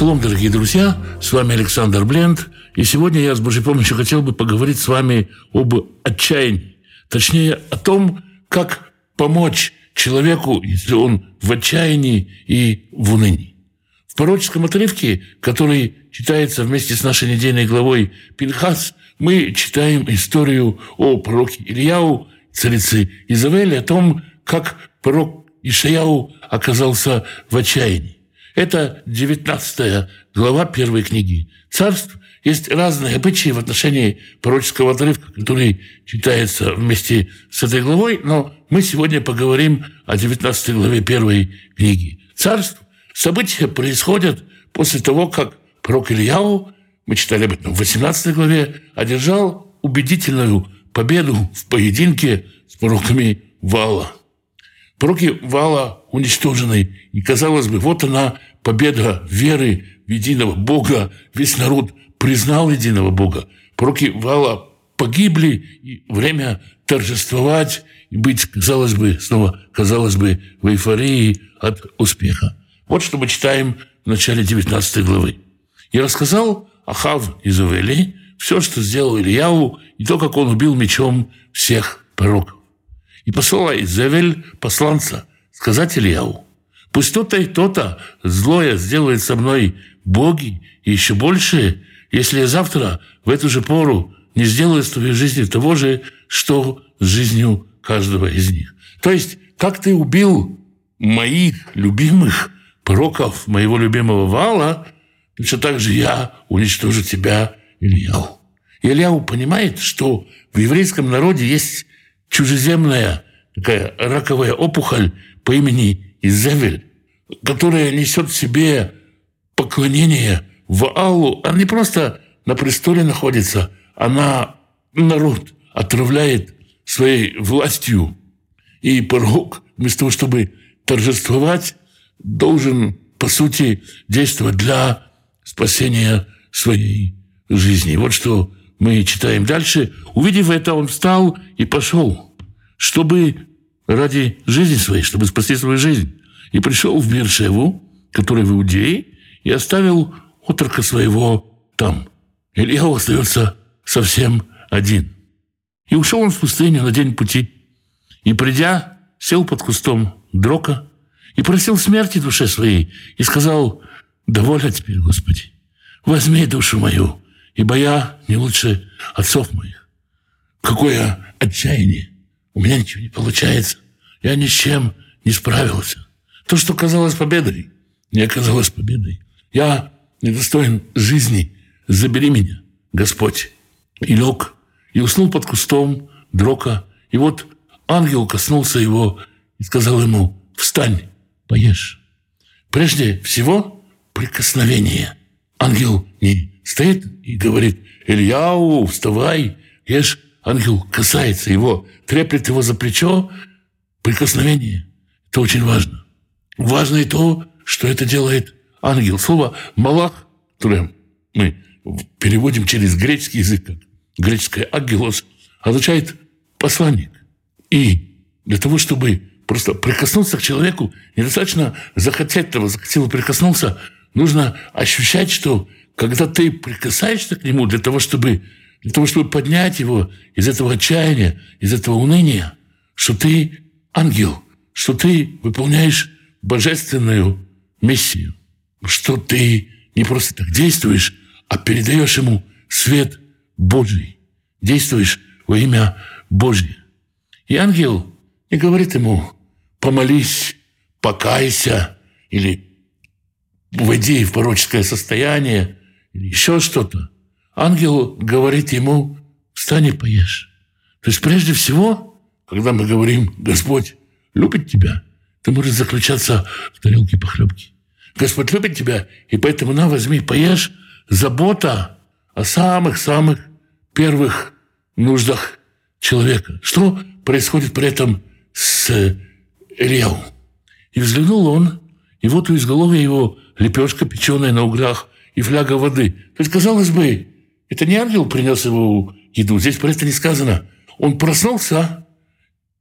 Шалом, дорогие друзья, с вами Александр Бленд, и сегодня я с Божьей помощью хотел бы поговорить с вами об отчаянии, точнее о том, как помочь человеку, если он в отчаянии и в унынии. В пророческом отрывке, который читается вместе с нашей недельной главой Пинхас, мы читаем историю о пророке Ильяу, царице Изавели, о том, как пророк Ишаяу оказался в отчаянии. Это 19 глава первой книги царств. Есть разные обычаи в отношении пророческого отрывка, который читается вместе с этой главой, но мы сегодня поговорим о 19 главе первой книги царств. События происходят после того, как пророк Ильяу, мы читали об этом в 18 главе, одержал убедительную победу в поединке с пророками Вала – Пророки Вала уничтожены. И, казалось бы, вот она, победа веры в единого Бога. Весь народ признал единого Бога. Пророки Вала погибли, и время торжествовать и быть, казалось бы, снова, казалось бы, в эйфории от успеха. Вот что мы читаем в начале 19 главы. «И рассказал Ахав из Увели все, что сделал Ильяу, и то, как он убил мечом всех пророков. И посылай Зевель посланца сказать Ильяу, пусть то-то и то-то злое сделает со мной боги, и еще больше, если я завтра в эту же пору не сделаю с твоей жизнью того же, что с жизнью каждого из них. То есть, как ты убил моих любимых пророков, моего любимого Вала, точно так же я уничтожу тебя, Ильяу. Ильяу понимает, что в еврейском народе есть чужеземная такая раковая опухоль по имени Изавель, которая несет в себе поклонение в Аллу. Она не просто на престоле находится, она народ отравляет своей властью. И пророк, вместо того, чтобы торжествовать, должен, по сути, действовать для спасения своей жизни. Вот что мы читаем дальше. Увидев это, он встал и пошел, чтобы ради жизни своей, чтобы спасти свою жизнь. И пришел в Бершеву, который в Иудее, и оставил отрока своего там. Илья остается совсем один. И ушел он в пустыню на день пути. И придя, сел под кустом дрока и просил смерти душе своей, и сказал, «Довольно теперь, Господи, возьми душу мою, ибо я не лучше отцов моих. Какое отчаяние! У меня ничего не получается. Я ни с чем не справился. То, что казалось победой, не оказалось победой. Я недостоин жизни. Забери меня, Господь. И лег, и уснул под кустом дрока. И вот ангел коснулся его и сказал ему, встань, поешь. Прежде всего, прикосновение. Ангел не стоит и говорит, Ильяу, вставай, ешь. Ангел касается его, треплет его за плечо. Прикосновение – это очень важно. Важно и то, что это делает ангел. Слово «малах», которое мы переводим через греческий язык, греческое «агелос», означает «посланник». И для того, чтобы просто прикоснуться к человеку, недостаточно захотеть этого, захотел прикоснуться, нужно ощущать, что когда ты прикасаешься к нему для того, чтобы, для того, чтобы поднять его из этого отчаяния, из этого уныния, что ты ангел, что ты выполняешь божественную миссию, что ты не просто так действуешь, а передаешь ему свет Божий, действуешь во имя Божье. И ангел не говорит ему «помолись, покайся» или «войди в пороческое состояние», или еще что-то, ангел говорит ему, встань и поешь. То есть прежде всего, когда мы говорим, Господь любит тебя, это может заключаться в тарелке похлебки. Господь любит тебя, и поэтому на, возьми, поешь. Забота о самых-самых первых нуждах человека. Что происходит при этом с Ильяу? И взглянул он, и вот у изголовья его лепешка, печеная на углях, и фляга воды. То есть, казалось бы, это не ангел принес его еду. Здесь про это не сказано. Он проснулся,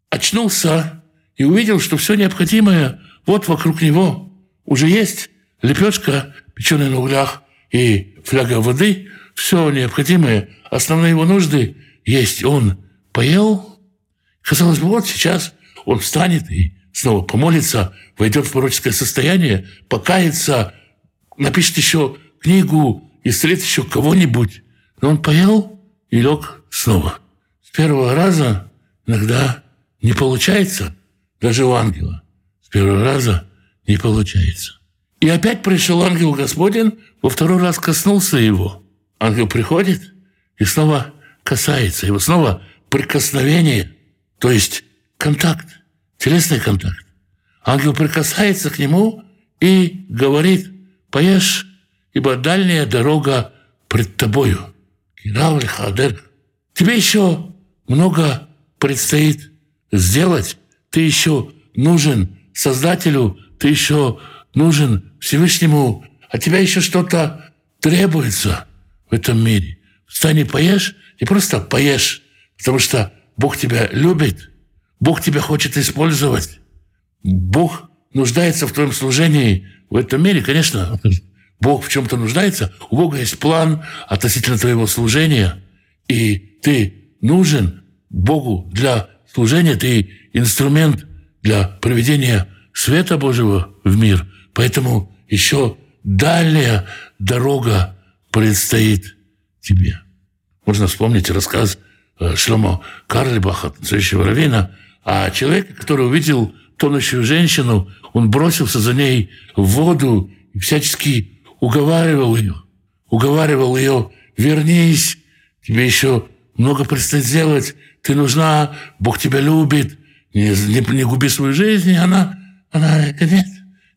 очнулся и увидел, что все необходимое вот вокруг него уже есть. Лепешка, печеный на углях и фляга воды, все необходимое, основные его нужды есть. Он поел, казалось бы, вот сейчас он встанет и снова помолится, войдет в пророческое состояние, покается, напишет еще книгу, исцелит еще кого-нибудь. Но он поел и лег снова. С первого раза иногда не получается, даже у ангела. С первого раза не получается. И опять пришел ангел Господень, во второй раз коснулся его. Ангел приходит и снова касается его, снова прикосновение, то есть контакт, телесный контакт. Ангел прикасается к нему и говорит, поешь, ибо дальняя дорога пред тобою. Тебе еще много предстоит сделать. Ты еще нужен Создателю, ты еще нужен Всевышнему, а тебя еще что-то требуется в этом мире. Встань и поешь, и просто поешь, потому что Бог тебя любит, Бог тебя хочет использовать, Бог нуждается в твоем служении в этом мире. Конечно, Бог в чем-то нуждается, у Бога есть план относительно твоего служения, и ты нужен Богу для служения, ты инструмент для проведения света Божьего в мир. Поэтому еще дальняя дорога предстоит тебе. Можно вспомнить рассказ э, Шломо Карлибаха, танцующего равина, о человеке, который увидел тонущую женщину, он бросился за ней в воду и всячески уговаривал ее, уговаривал ее, вернись, тебе еще много предстоит сделать, ты нужна, Бог тебя любит, не, не, не губи свою жизнь. И она, она, нет,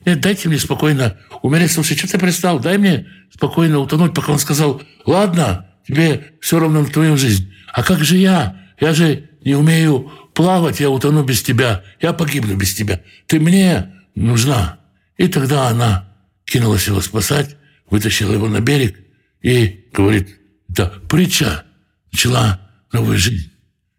нет, дайте мне спокойно умереть. Слушай, что ты пристал? Дай мне спокойно утонуть, пока он сказал, ладно, тебе все равно на твою жизнь. А как же я? Я же не умею плавать, я утону без тебя, я погибну без тебя. Ты мне нужна. И тогда она кинулась его спасать, вытащила его на берег и говорит, это притча, начала новую жизнь.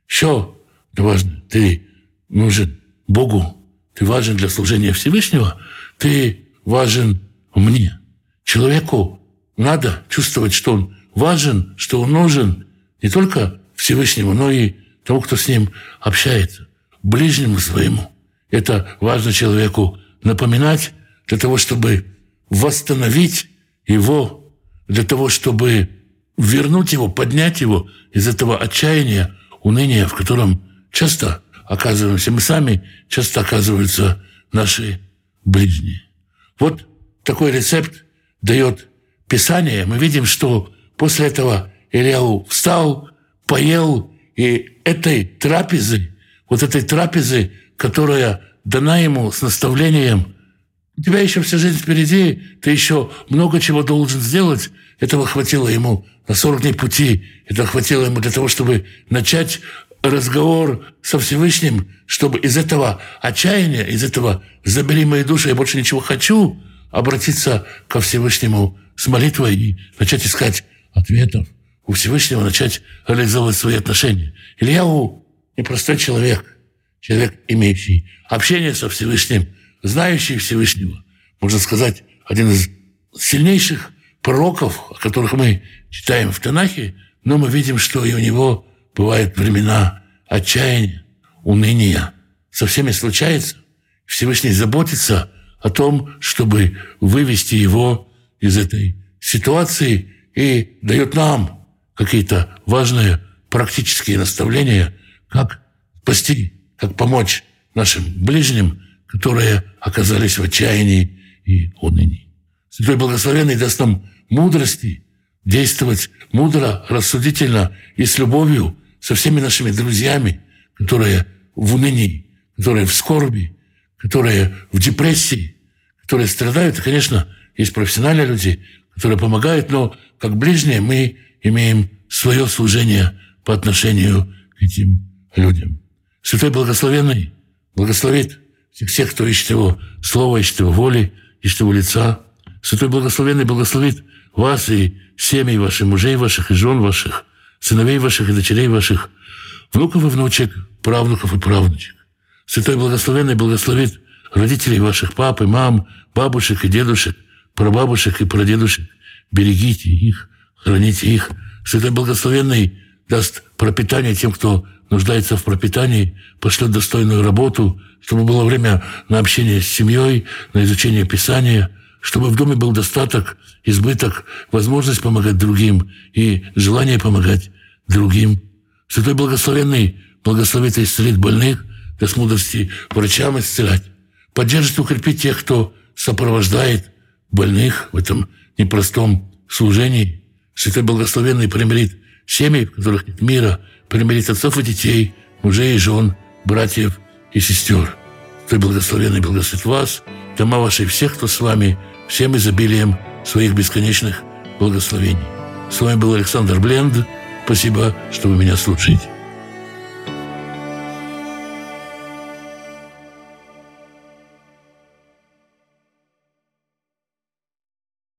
Еще важно, ты нужен Богу, ты важен для служения Всевышнего, ты важен мне. Человеку надо чувствовать, что он важен, что он нужен не только Всевышнему, но и тому, кто с ним общается, ближнему своему. Это важно человеку напоминать для того, чтобы восстановить его, для того, чтобы вернуть его, поднять его из этого отчаяния, уныния, в котором часто оказываемся мы сами, часто оказываются наши ближние. Вот такой рецепт дает Писание. Мы видим, что после этого Ильяу встал, поел, и этой трапезы, вот этой трапезы, которая дана ему с наставлением, у тебя еще вся жизнь впереди, ты еще много чего должен сделать. Этого хватило ему на 40 дней пути. Это хватило ему для того, чтобы начать разговор со Всевышним, чтобы из этого отчаяния, из этого «забери мои души, я больше ничего хочу», обратиться ко Всевышнему с молитвой и начать искать ответов у Всевышнего, начать реализовывать свои отношения. Ильяу непростой человек, человек, имеющий общение со Всевышним, знающий Всевышнего, можно сказать, один из сильнейших пророков, о которых мы читаем в Танахе, но мы видим, что и у него бывают времена отчаяния, уныния. Со всеми случается. Всевышний заботится о том, чтобы вывести его из этой ситуации и дает нам какие-то важные практические наставления, как спасти, как помочь нашим ближним, которые оказались в отчаянии и унынии. Святой Благословенный даст нам мудрости действовать мудро, рассудительно и с любовью со всеми нашими друзьями, которые в унынии, которые в скорби, которые в депрессии, которые страдают. И, конечно, есть профессиональные люди, которые помогают, но как ближние мы имеем свое служение по отношению к этим людям. Святой Благословенный благословит всех, кто ищет Его Слова, ищет Его воли, ищет Его лица. Святой Благословенный благословит вас и семьи ваших, мужей ваших и жен ваших, сыновей ваших и дочерей ваших, внуков и внучек, правнуков и правнучек. Святой Благословенный благословит родителей ваших пап и мам, бабушек и дедушек, прабабушек и прадедушек. Берегите их, храните их. Святой Благословенный даст пропитание тем, кто нуждается в пропитании, пошлет достойную работу, чтобы было время на общение с семьей, на изучение Писания, чтобы в доме был достаток, избыток, возможность помогать другим и желание помогать другим. Святой Благословенный благословит и исцелит больных, даст мудрости врачам исцелять, поддержит и укрепит тех, кто сопровождает больных в этом непростом служении. Святой Благословенный примирит семьи, в которых нет мира, примирит отцов и детей, мужей и жен, братьев и сестер. Ты благословенный благословит вас, дома ваши всех, кто с вами, всем изобилием своих бесконечных благословений. С вами был Александр Бленд. Спасибо, что вы меня слушаете.